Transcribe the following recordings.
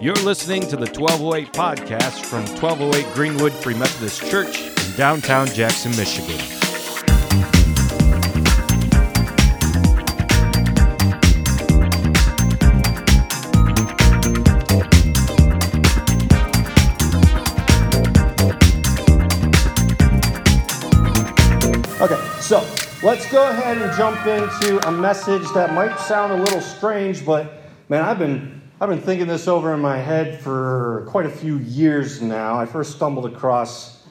You're listening to the 1208 podcast from 1208 Greenwood Free Methodist Church in downtown Jackson, Michigan. Okay, so let's go ahead and jump into a message that might sound a little strange, but man, I've been I've been thinking this over in my head for quite a few years now. I first stumbled across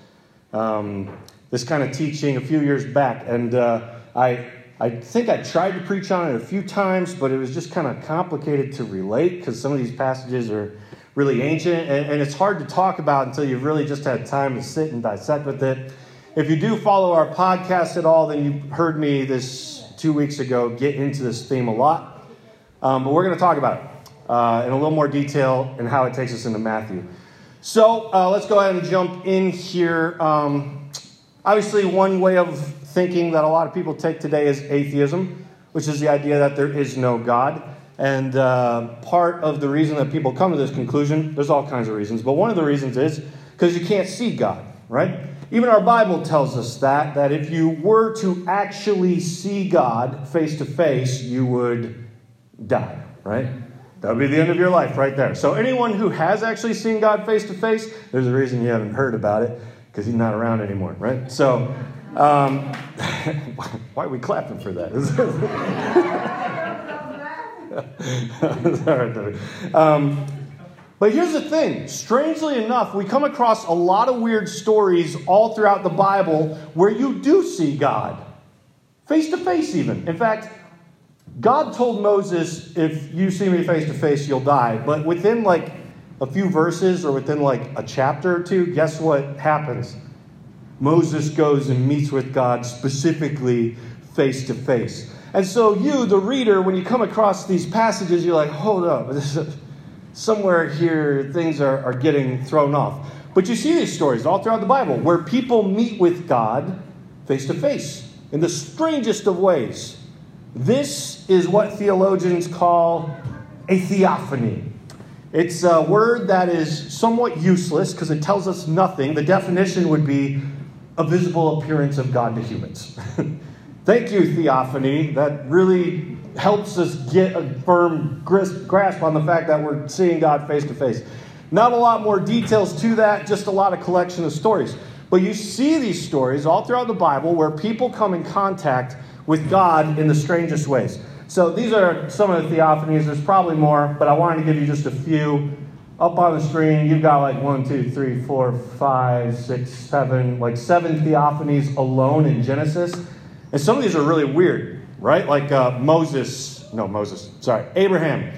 um, this kind of teaching a few years back, and uh, I I think I tried to preach on it a few times, but it was just kind of complicated to relate because some of these passages are really ancient, and, and it's hard to talk about until you've really just had time to sit and dissect with it. If you do follow our podcast at all, then you heard me this two weeks ago get into this theme a lot. Um, but we're going to talk about it uh, in a little more detail and how it takes us into Matthew. So uh, let's go ahead and jump in here. Um, obviously, one way of thinking that a lot of people take today is atheism, which is the idea that there is no God. And uh, part of the reason that people come to this conclusion, there's all kinds of reasons, but one of the reasons is because you can't see God, right? Even our Bible tells us that, that if you were to actually see God face to face, you would die, right? That would be the end of your life right there. So, anyone who has actually seen God face to face, there's a reason you haven't heard about it because he's not around anymore, right? So, um, why are we clapping for that? um, but here's the thing strangely enough, we come across a lot of weird stories all throughout the Bible where you do see God, face to face, even. In fact, God told Moses, if you see me face to face, you'll die. But within like a few verses or within like a chapter or two, guess what happens? Moses goes and meets with God specifically face to face. And so, you, the reader, when you come across these passages, you're like, hold up, somewhere here things are, are getting thrown off. But you see these stories all throughout the Bible where people meet with God face to face in the strangest of ways. This is what theologians call a theophany. It's a word that is somewhat useless because it tells us nothing. The definition would be a visible appearance of God to humans. Thank you, theophany. That really helps us get a firm grasp on the fact that we're seeing God face to face. Not a lot more details to that, just a lot of collection of stories. But you see these stories all throughout the Bible where people come in contact with God in the strangest ways. So these are some of the theophanies. There's probably more, but I wanted to give you just a few. Up on the screen, you've got like one, two, three, four, five, six, seven, like seven theophanies alone in Genesis. And some of these are really weird, right? Like uh, Moses, no, Moses, sorry, Abraham.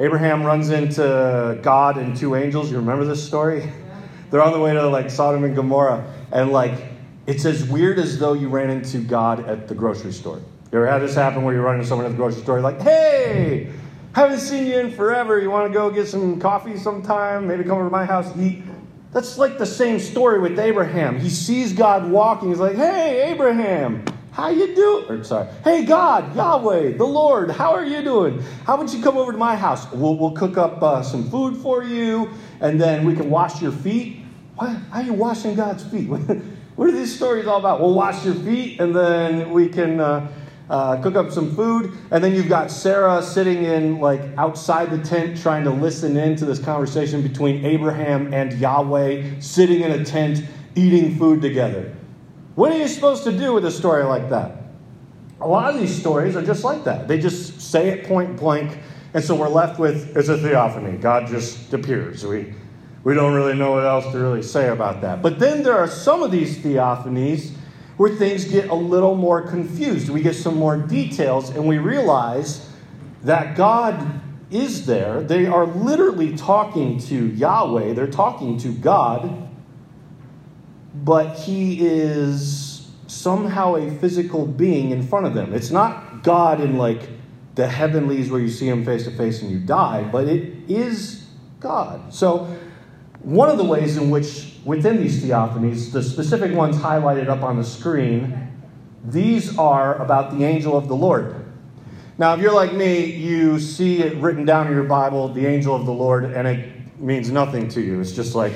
Abraham runs into God and two angels. You remember this story? They're on the way to like Sodom and Gomorrah, and like it's as weird as though you ran into God at the grocery store. You ever had this happen where you run into someone at the grocery store, like, hey, haven't seen you in forever. You want to go get some coffee sometime? Maybe come over to my house eat. That's like the same story with Abraham. He sees God walking. He's like, hey, Abraham, how you doing? Or sorry, hey God, Yahweh, the Lord, how are you doing? How about you come over to my house? We'll, we'll cook up uh, some food for you, and then we can wash your feet. How are you washing God's feet? what are these stories all about? We'll wash your feet, and then we can uh, uh, cook up some food. And then you've got Sarah sitting in like outside the tent, trying to listen in to this conversation between Abraham and Yahweh, sitting in a tent, eating food together. What are you supposed to do with a story like that? A lot of these stories are just like that. They just say it point blank, and so we're left with it's a theophany. God just appears. We, we don't really know what else to really say about that. But then there are some of these theophanies where things get a little more confused. We get some more details, and we realize that God is there. They are literally talking to Yahweh, they're talking to God but he is somehow a physical being in front of them. It's not God in like the heavenlies where you see him face to face and you die, but it is God. So, one of the ways in which within these theophanies, the specific ones highlighted up on the screen, these are about the angel of the Lord. Now, if you're like me, you see it written down in your Bible, the angel of the Lord, and it means nothing to you. It's just like,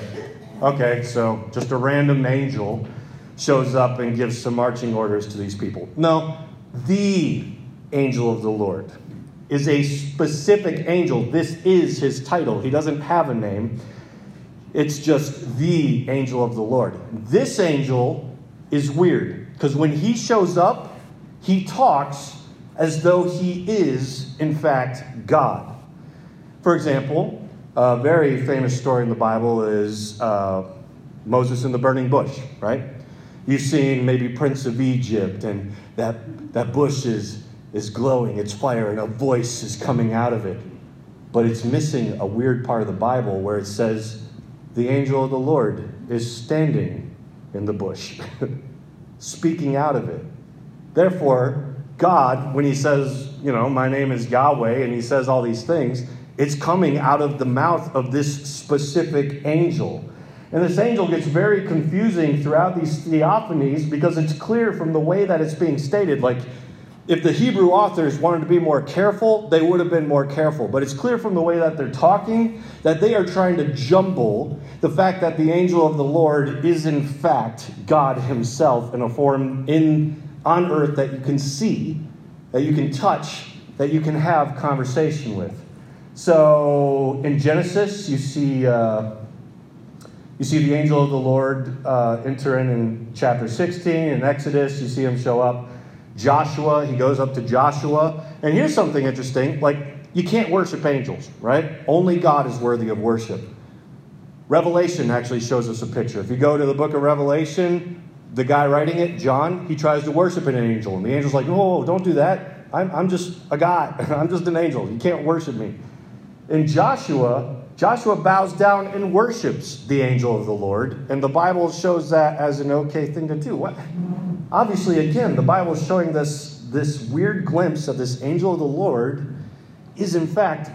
okay, so just a random angel shows up and gives some marching orders to these people. No, the angel of the Lord is a specific angel. This is his title. He doesn't have a name. It's just the angel of the Lord. This angel is weird because when he shows up, he talks as though he is, in fact, God. For example, a very famous story in the Bible is uh, Moses in the burning bush, right? You've seen maybe Prince of Egypt, and that, that bush is, is glowing, it's fire, and a voice is coming out of it. But it's missing a weird part of the Bible where it says, the angel of the Lord is standing in the bush, speaking out of it. Therefore, God, when he says, you know, my name is Yahweh, and he says all these things, it's coming out of the mouth of this specific angel. And this angel gets very confusing throughout these theophanies because it's clear from the way that it's being stated. Like, if the Hebrew authors wanted to be more careful, they would have been more careful. But it's clear from the way that they're talking that they are trying to jumble the fact that the angel of the Lord is, in fact, God Himself in a form in on earth that you can see, that you can touch, that you can have conversation with. So in Genesis, you see. Uh, you see the angel of the Lord uh, entering in chapter 16. In Exodus, you see him show up. Joshua, he goes up to Joshua. And here's something interesting like, you can't worship angels, right? Only God is worthy of worship. Revelation actually shows us a picture. If you go to the book of Revelation, the guy writing it, John, he tries to worship an angel. And the angel's like, oh, don't do that. I'm, I'm just a guy. I'm just an angel. You can't worship me. In Joshua, Joshua bows down and worships the angel of the Lord. And the Bible shows that as an okay thing to do. What? Obviously, again, the Bible is showing this, this weird glimpse of this angel of the Lord is, in fact,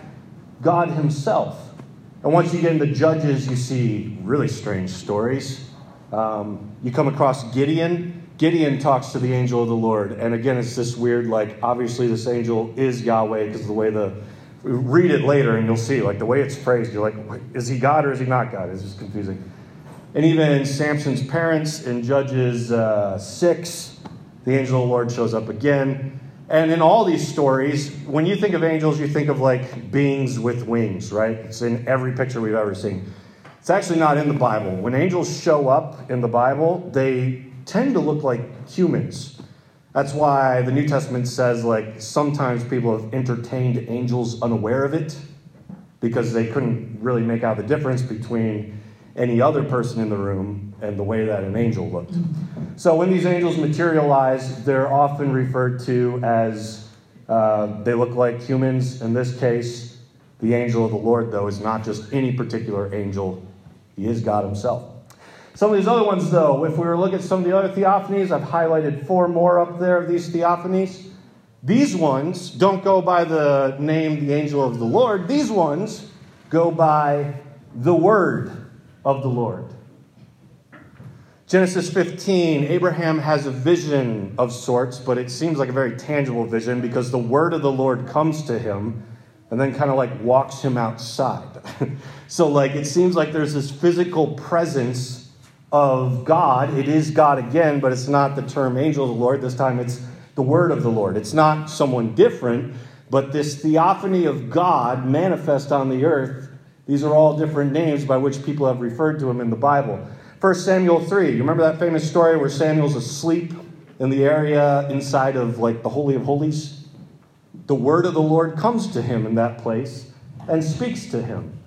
God Himself. And once you get into Judges, you see really strange stories. Um, you come across Gideon. Gideon talks to the angel of the Lord. And again, it's this weird, like, obviously, this angel is Yahweh because the way the. Read it later and you'll see, like, the way it's phrased, you're like, is he God or is he not God? It's just confusing. And even Samson's parents in Judges uh, 6, the angel of the Lord shows up again. And in all these stories, when you think of angels, you think of like beings with wings, right? It's in every picture we've ever seen. It's actually not in the Bible. When angels show up in the Bible, they tend to look like humans. That's why the New Testament says, like, sometimes people have entertained angels unaware of it because they couldn't really make out the difference between any other person in the room and the way that an angel looked. So when these angels materialize, they're often referred to as uh, they look like humans. In this case, the angel of the Lord, though, is not just any particular angel, he is God Himself. Some of these other ones, though, if we were to look at some of the other theophanies, I've highlighted four more up there of these theophanies. These ones don't go by the name the angel of the Lord, these ones go by the word of the Lord. Genesis 15, Abraham has a vision of sorts, but it seems like a very tangible vision because the word of the Lord comes to him and then kind of like walks him outside. so, like, it seems like there's this physical presence of God. It is God again, but it's not the term angel of the Lord. This time it's the word of the Lord. It's not someone different, but this theophany of God manifest on the earth. These are all different names by which people have referred to him in the Bible. 1 Samuel 3, you remember that famous story where Samuel's asleep in the area inside of like the Holy of Holies? the word of the Lord comes to him in that place and speaks to him.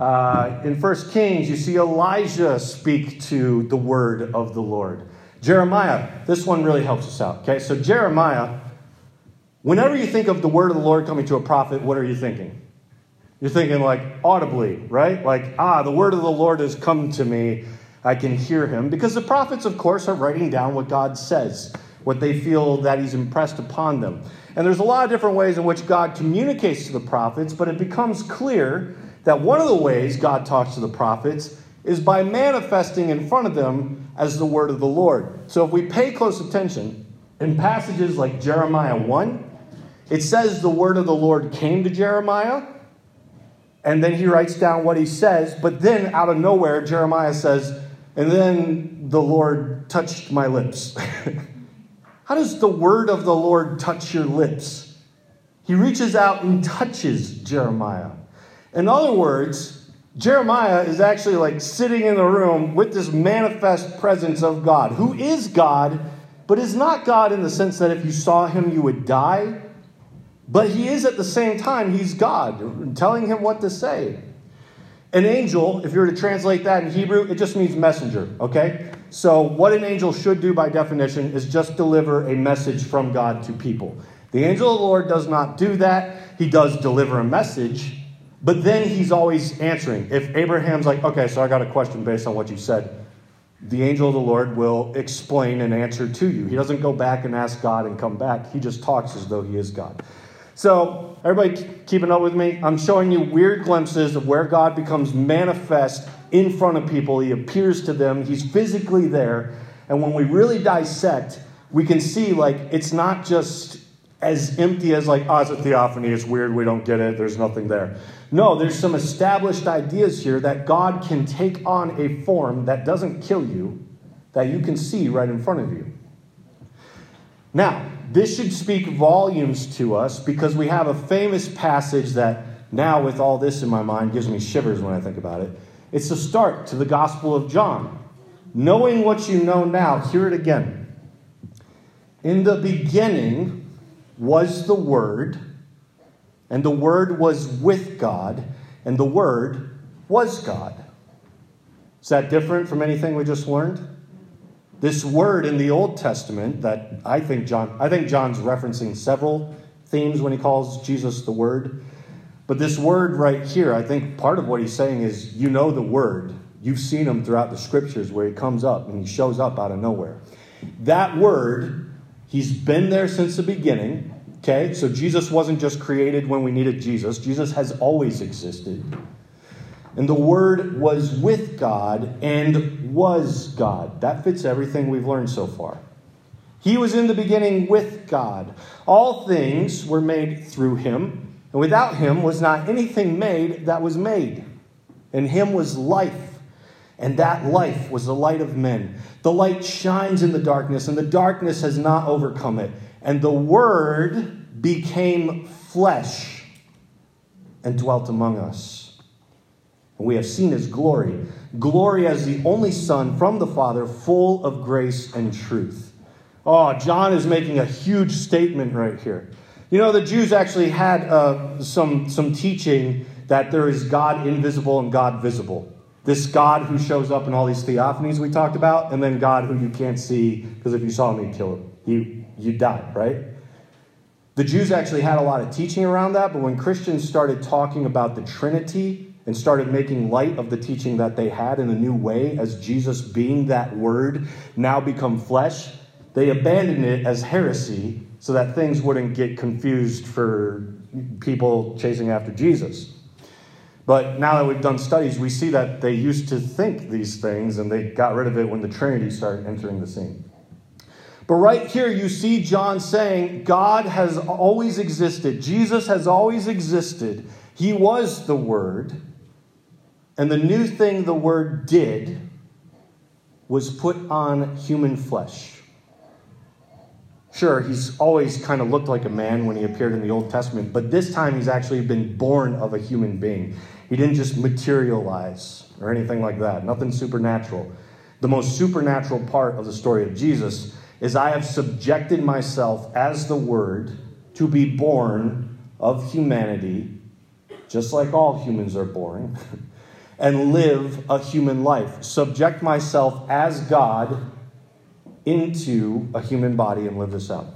Uh, in 1 Kings, you see Elijah speak to the word of the Lord. Jeremiah, this one really helps us out. Okay, so Jeremiah, whenever you think of the word of the Lord coming to a prophet, what are you thinking? You're thinking like audibly, right? Like, ah, the word of the Lord has come to me. I can hear him. Because the prophets, of course, are writing down what God says, what they feel that he's impressed upon them. And there's a lot of different ways in which God communicates to the prophets, but it becomes clear that one of the ways God talks to the prophets is by manifesting in front of them as the word of the Lord. So if we pay close attention, in passages like Jeremiah 1, it says the word of the Lord came to Jeremiah, And then he writes down what he says, but then out of nowhere, Jeremiah says, and then the Lord touched my lips. How does the word of the Lord touch your lips? He reaches out and touches Jeremiah. In other words, Jeremiah is actually like sitting in the room with this manifest presence of God, who is God, but is not God in the sense that if you saw him, you would die. But he is at the same time, he's God, telling him what to say. An angel, if you were to translate that in Hebrew, it just means messenger, okay? So, what an angel should do by definition is just deliver a message from God to people. The angel of the Lord does not do that. He does deliver a message, but then he's always answering. If Abraham's like, okay, so I got a question based on what you said, the angel of the Lord will explain and answer to you. He doesn't go back and ask God and come back, he just talks as though he is God. So, everybody keeping up with me? I'm showing you weird glimpses of where God becomes manifest in front of people. He appears to them, He's physically there. And when we really dissect, we can see like it's not just as empty as like, oh, it's a theophany, it's weird, we don't get it, there's nothing there. No, there's some established ideas here that God can take on a form that doesn't kill you, that you can see right in front of you. Now, this should speak volumes to us because we have a famous passage that now, with all this in my mind, gives me shivers when I think about it. It's the start to the Gospel of John. Knowing what you know now, hear it again. In the beginning was the Word, and the Word was with God, and the Word was God. Is that different from anything we just learned? This word in the Old Testament that I think John I think John's referencing several themes when he calls Jesus the word. But this word right here, I think part of what he's saying is you know the word. You've seen him throughout the scriptures where he comes up and he shows up out of nowhere. That word, he's been there since the beginning. Okay, so Jesus wasn't just created when we needed Jesus, Jesus has always existed. And the Word was with God and was God. That fits everything we've learned so far. He was in the beginning with God. All things were made through him, and without him was not anything made that was made. In him was life, and that life was the light of men. The light shines in the darkness, and the darkness has not overcome it. And the Word became flesh and dwelt among us and we have seen his glory. Glory as the only Son from the Father, full of grace and truth. Oh, John is making a huge statement right here. You know, the Jews actually had uh, some, some teaching that there is God invisible and God visible. This God who shows up in all these theophanies we talked about, and then God who you can't see, because if you saw him, you'd kill him. You, you'd die, right? The Jews actually had a lot of teaching around that, but when Christians started talking about the Trinity and started making light of the teaching that they had in a new way as Jesus being that word now become flesh, they abandoned it as heresy so that things wouldn't get confused for people chasing after Jesus. But now that we've done studies, we see that they used to think these things and they got rid of it when the Trinity started entering the scene. But right here, you see John saying God has always existed, Jesus has always existed. He was the Word. And the new thing the Word did was put on human flesh. Sure, he's always kind of looked like a man when he appeared in the Old Testament, but this time he's actually been born of a human being. He didn't just materialize or anything like that, nothing supernatural. The most supernatural part of the story of Jesus is I have subjected myself as the Word to be born of humanity, just like all humans are born. and live a human life. Subject myself as God into a human body and live this out.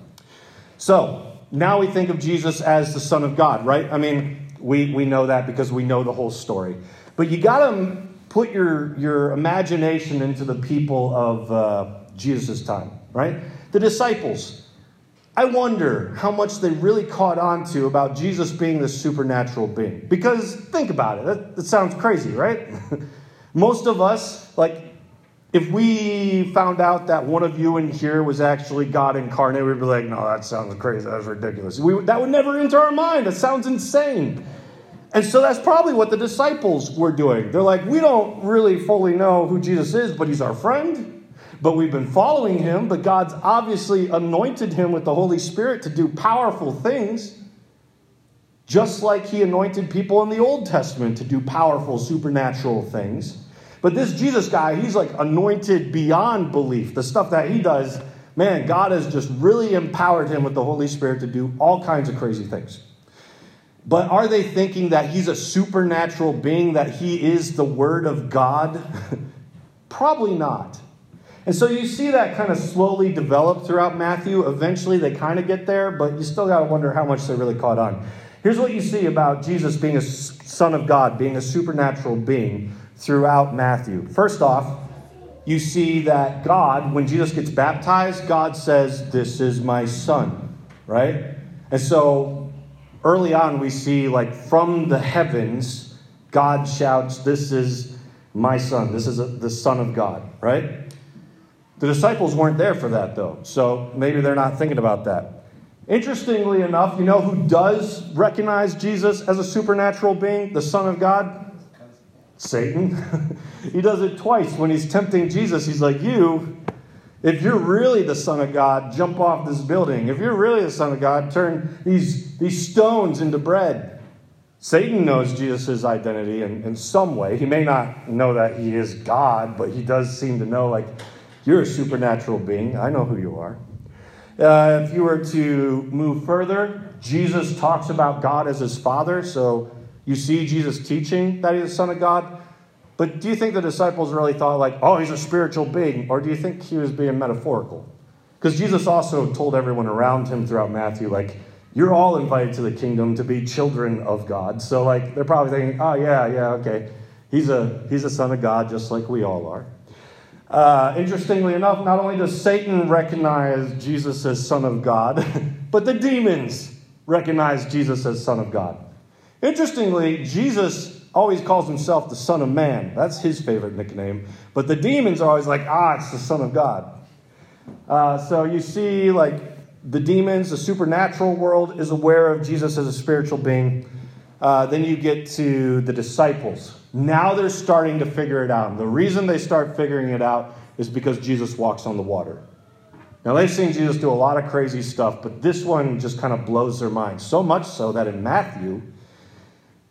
So, now we think of Jesus as the Son of God, right? I mean, we, we know that because we know the whole story. But you got to put your, your imagination into the people of uh, Jesus' time, right? The disciples. I wonder how much they really caught on to about Jesus being this supernatural being. Because think about it, that, that sounds crazy, right? Most of us, like, if we found out that one of you in here was actually God incarnate, we'd be like, no, that sounds crazy. That's ridiculous. We, that would never enter our mind. That sounds insane. And so that's probably what the disciples were doing. They're like, we don't really fully know who Jesus is, but he's our friend. But we've been following him, but God's obviously anointed him with the Holy Spirit to do powerful things, just like he anointed people in the Old Testament to do powerful supernatural things. But this Jesus guy, he's like anointed beyond belief. The stuff that he does, man, God has just really empowered him with the Holy Spirit to do all kinds of crazy things. But are they thinking that he's a supernatural being, that he is the Word of God? Probably not. And so you see that kind of slowly develop throughout Matthew. Eventually they kind of get there, but you still got to wonder how much they really caught on. Here's what you see about Jesus being a son of God, being a supernatural being throughout Matthew. First off, you see that God, when Jesus gets baptized, God says, This is my son, right? And so early on, we see, like, from the heavens, God shouts, This is my son. This is a, the Son of God, right? The disciples weren't there for that, though. So maybe they're not thinking about that. Interestingly enough, you know who does recognize Jesus as a supernatural being, the Son of God? Satan. he does it twice when he's tempting Jesus. He's like, You, if you're really the Son of God, jump off this building. If you're really the Son of God, turn these, these stones into bread. Satan knows Jesus' identity in, in some way. He may not know that he is God, but he does seem to know, like, you're a supernatural being. I know who you are. Uh, if you were to move further, Jesus talks about God as his Father. So you see Jesus teaching that he's the Son of God. But do you think the disciples really thought, like, oh, he's a spiritual being? Or do you think he was being metaphorical? Because Jesus also told everyone around him throughout Matthew, like, you're all invited to the kingdom to be children of God. So, like, they're probably thinking, oh, yeah, yeah, okay. He's a, he's a son of God, just like we all are. Uh, interestingly enough, not only does Satan recognize Jesus as Son of God, but the demons recognize Jesus as Son of God. Interestingly, Jesus always calls himself the Son of Man. That's his favorite nickname. But the demons are always like, ah, it's the Son of God. Uh, so you see, like, the demons, the supernatural world is aware of Jesus as a spiritual being. Uh, then you get to the disciples. Now they're starting to figure it out. And the reason they start figuring it out is because Jesus walks on the water. Now, they've seen Jesus do a lot of crazy stuff, but this one just kind of blows their mind. So much so that in Matthew,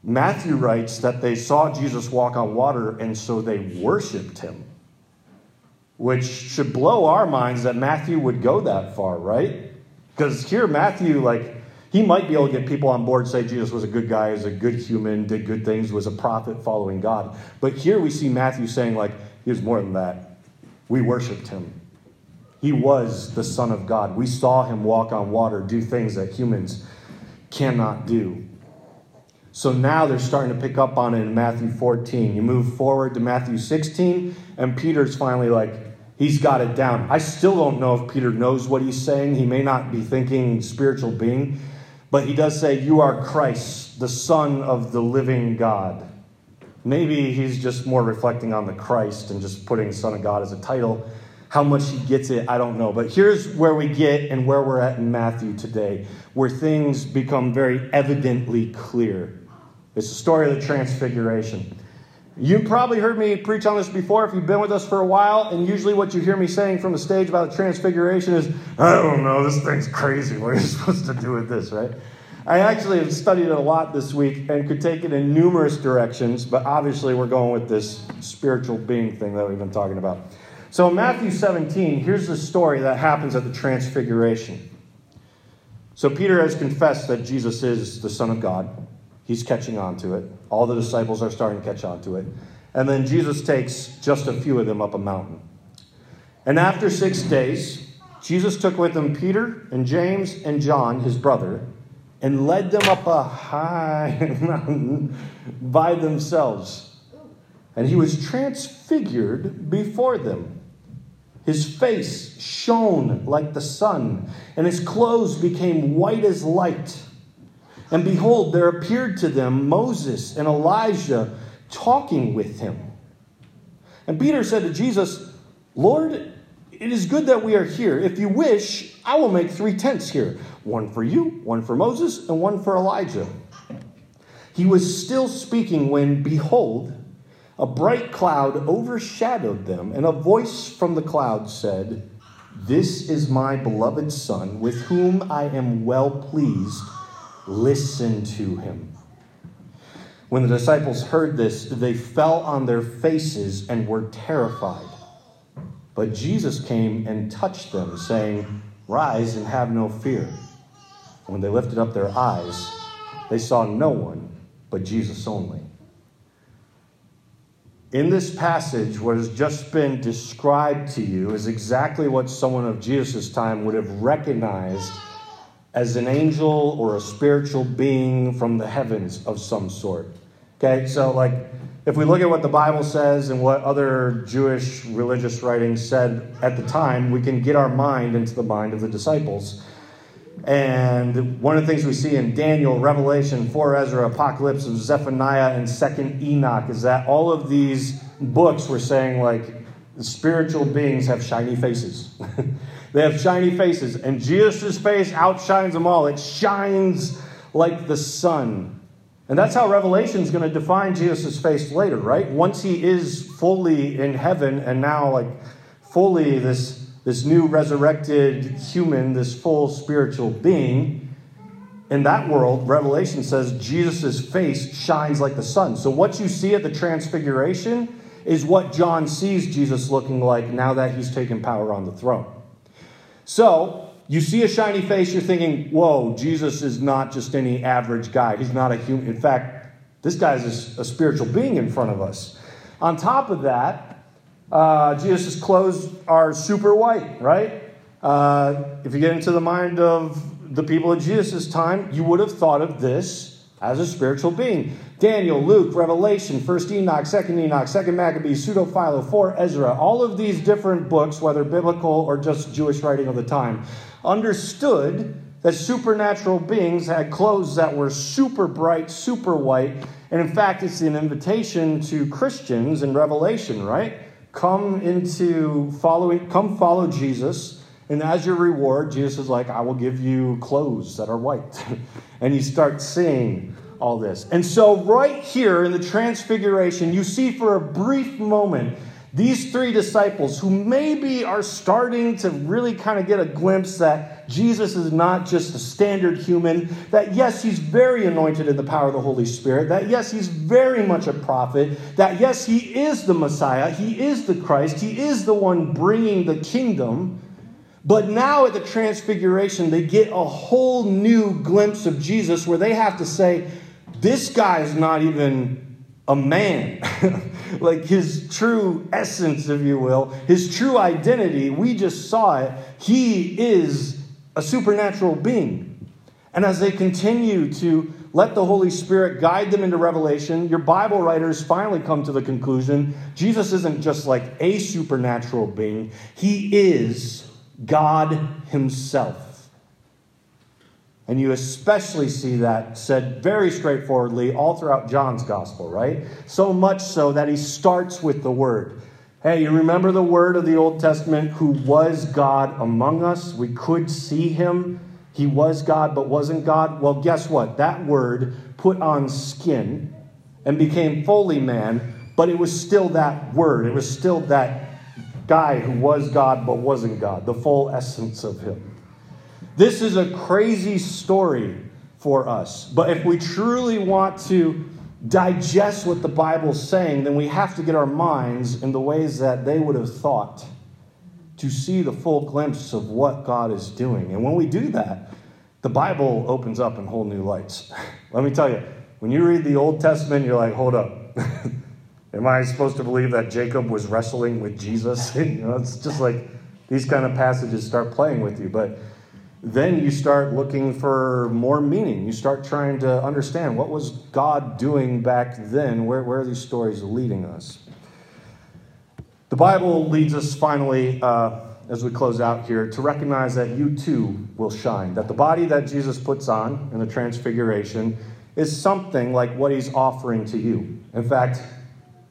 Matthew writes that they saw Jesus walk on water and so they worshiped him, which should blow our minds that Matthew would go that far, right? Because here, Matthew, like, he might be able to get people on board say Jesus was a good guy, was a good human, did good things, was a prophet following God. But here we see Matthew saying, like, he was more than that. We worshiped him. He was the Son of God. We saw him walk on water, do things that humans cannot do. So now they're starting to pick up on it in Matthew 14. You move forward to Matthew 16, and Peter's finally like, he's got it down. I still don't know if Peter knows what he's saying. He may not be thinking spiritual being, but he does say, You are Christ, the Son of the living God. Maybe he's just more reflecting on the Christ and just putting Son of God as a title. How much he gets it, I don't know. But here's where we get and where we're at in Matthew today, where things become very evidently clear. It's the story of the Transfiguration. You probably heard me preach on this before if you've been with us for a while, and usually what you hear me saying from the stage about the Transfiguration is, I don't know, this thing's crazy. What are you supposed to do with this, right? I actually have studied it a lot this week and could take it in numerous directions, but obviously we're going with this spiritual being thing that we've been talking about. So in Matthew 17, here's the story that happens at the Transfiguration. So Peter has confessed that Jesus is the Son of God. He's catching on to it. All the disciples are starting to catch on to it. And then Jesus takes just a few of them up a mountain. And after six days, Jesus took with him Peter and James and John, his brother, and led them up a high mountain by themselves. And he was transfigured before them. His face shone like the sun, and his clothes became white as light. And behold, there appeared to them Moses and Elijah talking with him. And Peter said to Jesus, Lord, it is good that we are here. If you wish, I will make three tents here one for you, one for Moses, and one for Elijah. He was still speaking when, behold, a bright cloud overshadowed them, and a voice from the cloud said, This is my beloved Son, with whom I am well pleased. Listen to him. When the disciples heard this, they fell on their faces and were terrified. But Jesus came and touched them, saying, Rise and have no fear. When they lifted up their eyes, they saw no one but Jesus only. In this passage, what has just been described to you is exactly what someone of Jesus' time would have recognized as an angel or a spiritual being from the heavens of some sort. Okay, so like if we look at what the Bible says and what other Jewish religious writings said at the time, we can get our mind into the mind of the disciples. And one of the things we see in Daniel, Revelation, 4 Ezra, Apocalypse of Zephaniah, and 2nd Enoch is that all of these books were saying, like, spiritual beings have shiny faces. they have shiny faces, and Jesus' face outshines them all. It shines like the sun. And that's how Revelation is going to define Jesus' face later, right? Once he is fully in heaven and now, like, fully this, this new resurrected human, this full spiritual being, in that world, Revelation says Jesus' face shines like the sun. So, what you see at the transfiguration is what John sees Jesus looking like now that he's taken power on the throne. So, you see a shiny face, you're thinking, whoa, Jesus is not just any average guy. He's not a human. In fact, this guy is a, spiritual being in front of us. On top of that, uh, Jesus' clothes are super white, right? Uh, if you get into the mind of the people of Jesus' time, you would have thought of this as a spiritual being. Daniel, Luke, Revelation, 1st Enoch, 2nd Enoch, 2nd Maccabees, Pseudo Philo, 4 Ezra, all of these different books, whether biblical or just Jewish writing of the time, understood that supernatural beings had clothes that were super bright, super white. And in fact, it's an invitation to Christians in Revelation, right? Come into following, come follow Jesus. And as your reward, Jesus is like, I will give you clothes that are white. and you start seeing all this. And so, right here in the Transfiguration, you see for a brief moment these three disciples who maybe are starting to really kind of get a glimpse that Jesus is not just a standard human, that yes, he's very anointed in the power of the Holy Spirit, that yes, he's very much a prophet, that yes, he is the Messiah, he is the Christ, he is the one bringing the kingdom. But now at the Transfiguration, they get a whole new glimpse of Jesus where they have to say, this guy is not even a man. like his true essence, if you will, his true identity, we just saw it. He is a supernatural being. And as they continue to let the Holy Spirit guide them into revelation, your Bible writers finally come to the conclusion Jesus isn't just like a supernatural being, he is God himself. And you especially see that said very straightforwardly all throughout John's gospel, right? So much so that he starts with the word. Hey, you remember the word of the Old Testament who was God among us? We could see him. He was God but wasn't God. Well, guess what? That word put on skin and became fully man, but it was still that word. It was still that guy who was God but wasn't God, the full essence of him. This is a crazy story for us. But if we truly want to digest what the Bible's saying, then we have to get our minds in the ways that they would have thought to see the full glimpse of what God is doing. And when we do that, the Bible opens up in whole new lights. Let me tell you, when you read the Old Testament, you're like, hold up. Am I supposed to believe that Jacob was wrestling with Jesus? you know, it's just like these kind of passages start playing with you. But then you start looking for more meaning. You start trying to understand what was God doing back then? Where, where are these stories leading us? The Bible leads us finally, uh, as we close out here, to recognize that you too will shine. That the body that Jesus puts on in the transfiguration is something like what he's offering to you. In fact,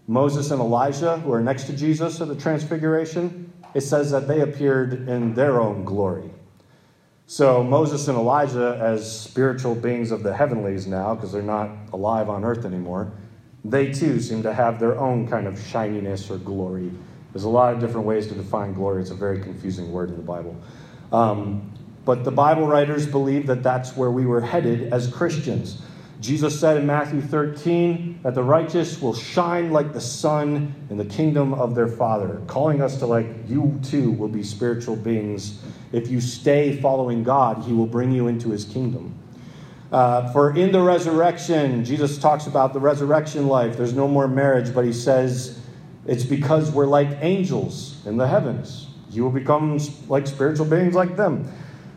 Moses and Elijah, who are next to Jesus at the transfiguration, it says that they appeared in their own glory. So Moses and Elijah, as spiritual beings of the heavenlies now, because they're not alive on earth anymore, they too seem to have their own kind of shininess or glory. There's a lot of different ways to define glory. It's a very confusing word in the Bible. Um, but the Bible writers believe that that's where we were headed as Christians. Jesus said in Matthew 13 that the righteous will shine like the sun in the kingdom of their Father, calling us to, like, you too will be spiritual beings. If you stay following God, He will bring you into His kingdom. Uh, for in the resurrection, Jesus talks about the resurrection life. There's no more marriage, but He says it's because we're like angels in the heavens. You will become like spiritual beings like them.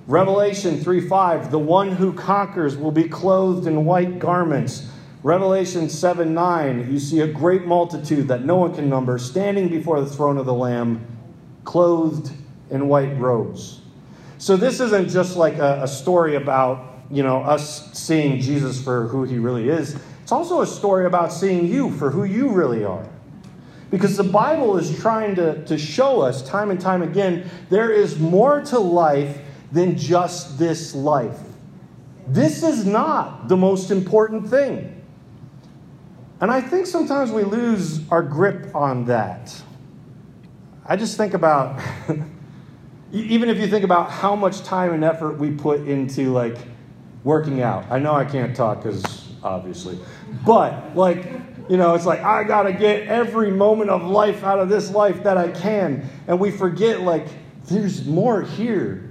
Revelation 3 5, the one who conquers will be clothed in white garments. Revelation 7 9, you see a great multitude that no one can number standing before the throne of the Lamb, clothed in white robes. So this isn't just like a, a story about, you know, us seeing Jesus for who he really is. It's also a story about seeing you for who you really are. Because the Bible is trying to, to show us time and time again there is more to life than just this life. This is not the most important thing. And I think sometimes we lose our grip on that. I just think about, even if you think about how much time and effort we put into like working out. I know I can't talk because obviously, but like, you know, it's like I got to get every moment of life out of this life that I can. And we forget, like, there's more here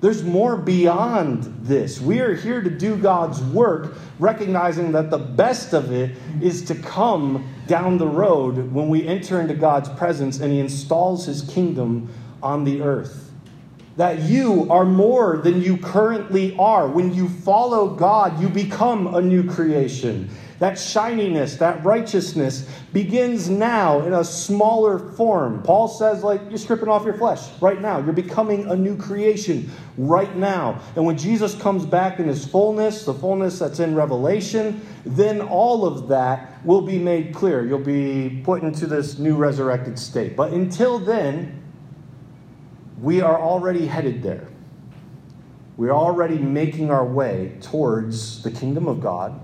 there's more beyond this. We are here to do God's work, recognizing that the best of it is to come down the road when we enter into God's presence and He installs His kingdom on the earth. That you are more than you currently are. When you follow God, you become a new creation. That shininess, that righteousness begins now in a smaller form. Paul says, like, you're stripping off your flesh right now. You're becoming a new creation right now. And when Jesus comes back in his fullness, the fullness that's in Revelation, then all of that will be made clear. You'll be put into this new resurrected state. But until then, we are already headed there. We're already making our way towards the kingdom of God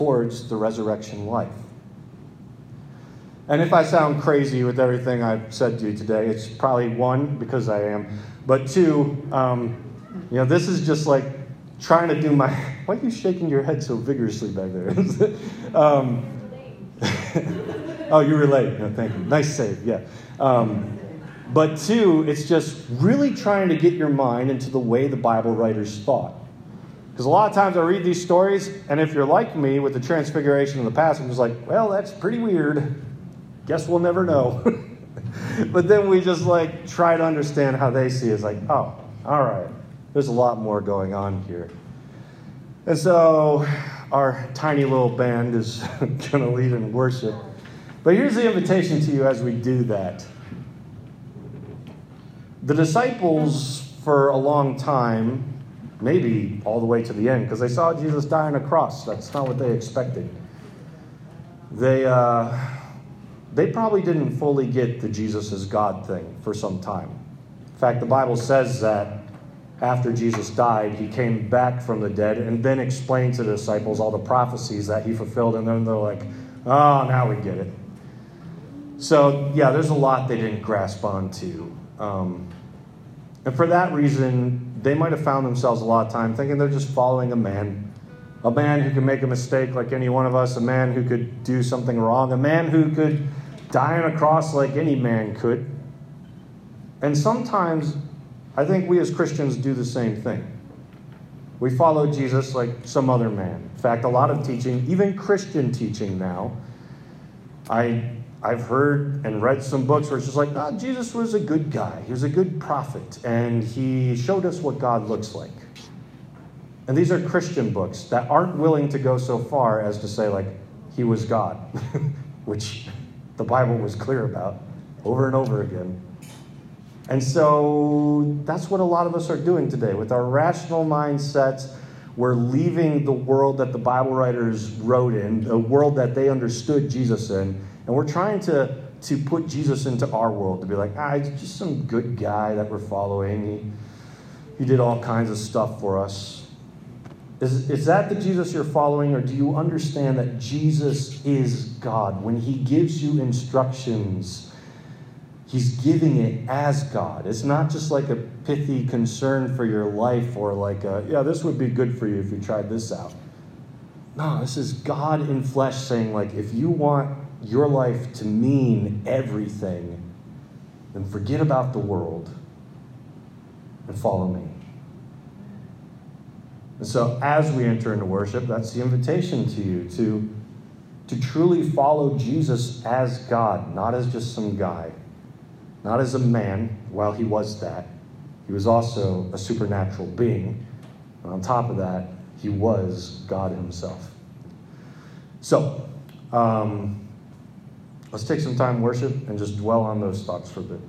towards the resurrection life. And if I sound crazy with everything I've said to you today, it's probably one, because I am, but two, um, you know, this is just like trying to do my. Why are you shaking your head so vigorously back there? um, oh, you relate. No, thank you. Nice save, yeah. Um, but two, it's just really trying to get your mind into the way the Bible writers thought. Because a lot of times I read these stories, and if you're like me with the transfiguration in the past, I'm just like, well, that's pretty weird. Guess we'll never know. but then we just like try to understand how they see it. It's like, oh, all right, there's a lot more going on here. And so our tiny little band is going to lead in worship. But here's the invitation to you as we do that. The disciples, for a long time, maybe all the way to the end, because they saw Jesus die on a cross. That's not what they expected. They, uh, they probably didn't fully get the Jesus is God thing for some time. In fact, the Bible says that after Jesus died, he came back from the dead and then explained to the disciples all the prophecies that he fulfilled, and then they're like, oh, now we get it. So, yeah, there's a lot they didn't grasp onto. Um, and for that reason, they might have found themselves a lot of time thinking they're just following a man. A man who can make a mistake like any one of us, a man who could do something wrong, a man who could die on a cross like any man could. And sometimes I think we as Christians do the same thing. We follow Jesus like some other man. In fact, a lot of teaching, even Christian teaching now, I I've heard and read some books where it's just like, oh, Jesus was a good guy. He was a good prophet, and he showed us what God looks like. And these are Christian books that aren't willing to go so far as to say, like, he was God, which the Bible was clear about over and over again. And so that's what a lot of us are doing today. With our rational mindsets, we're leaving the world that the Bible writers wrote in, the world that they understood Jesus in, and we're trying to, to put Jesus into our world to be like, ah, he's just some good guy that we're following. He, He did all kinds of stuff for us. Is, is that the Jesus you're following, or do you understand that Jesus is God? When He gives you instructions, He's giving it as God. It's not just like a pithy concern for your life or like, a, yeah, this would be good for you if you tried this out. No, this is God in flesh saying, like, if you want your life to mean everything, then forget about the world and follow me. And so, as we enter into worship, that's the invitation to you to, to truly follow Jesus as God, not as just some guy, not as a man, while he was that. He was also a supernatural being. And on top of that, he was God himself. So, um, let's take some time worship and just dwell on those thoughts for a bit.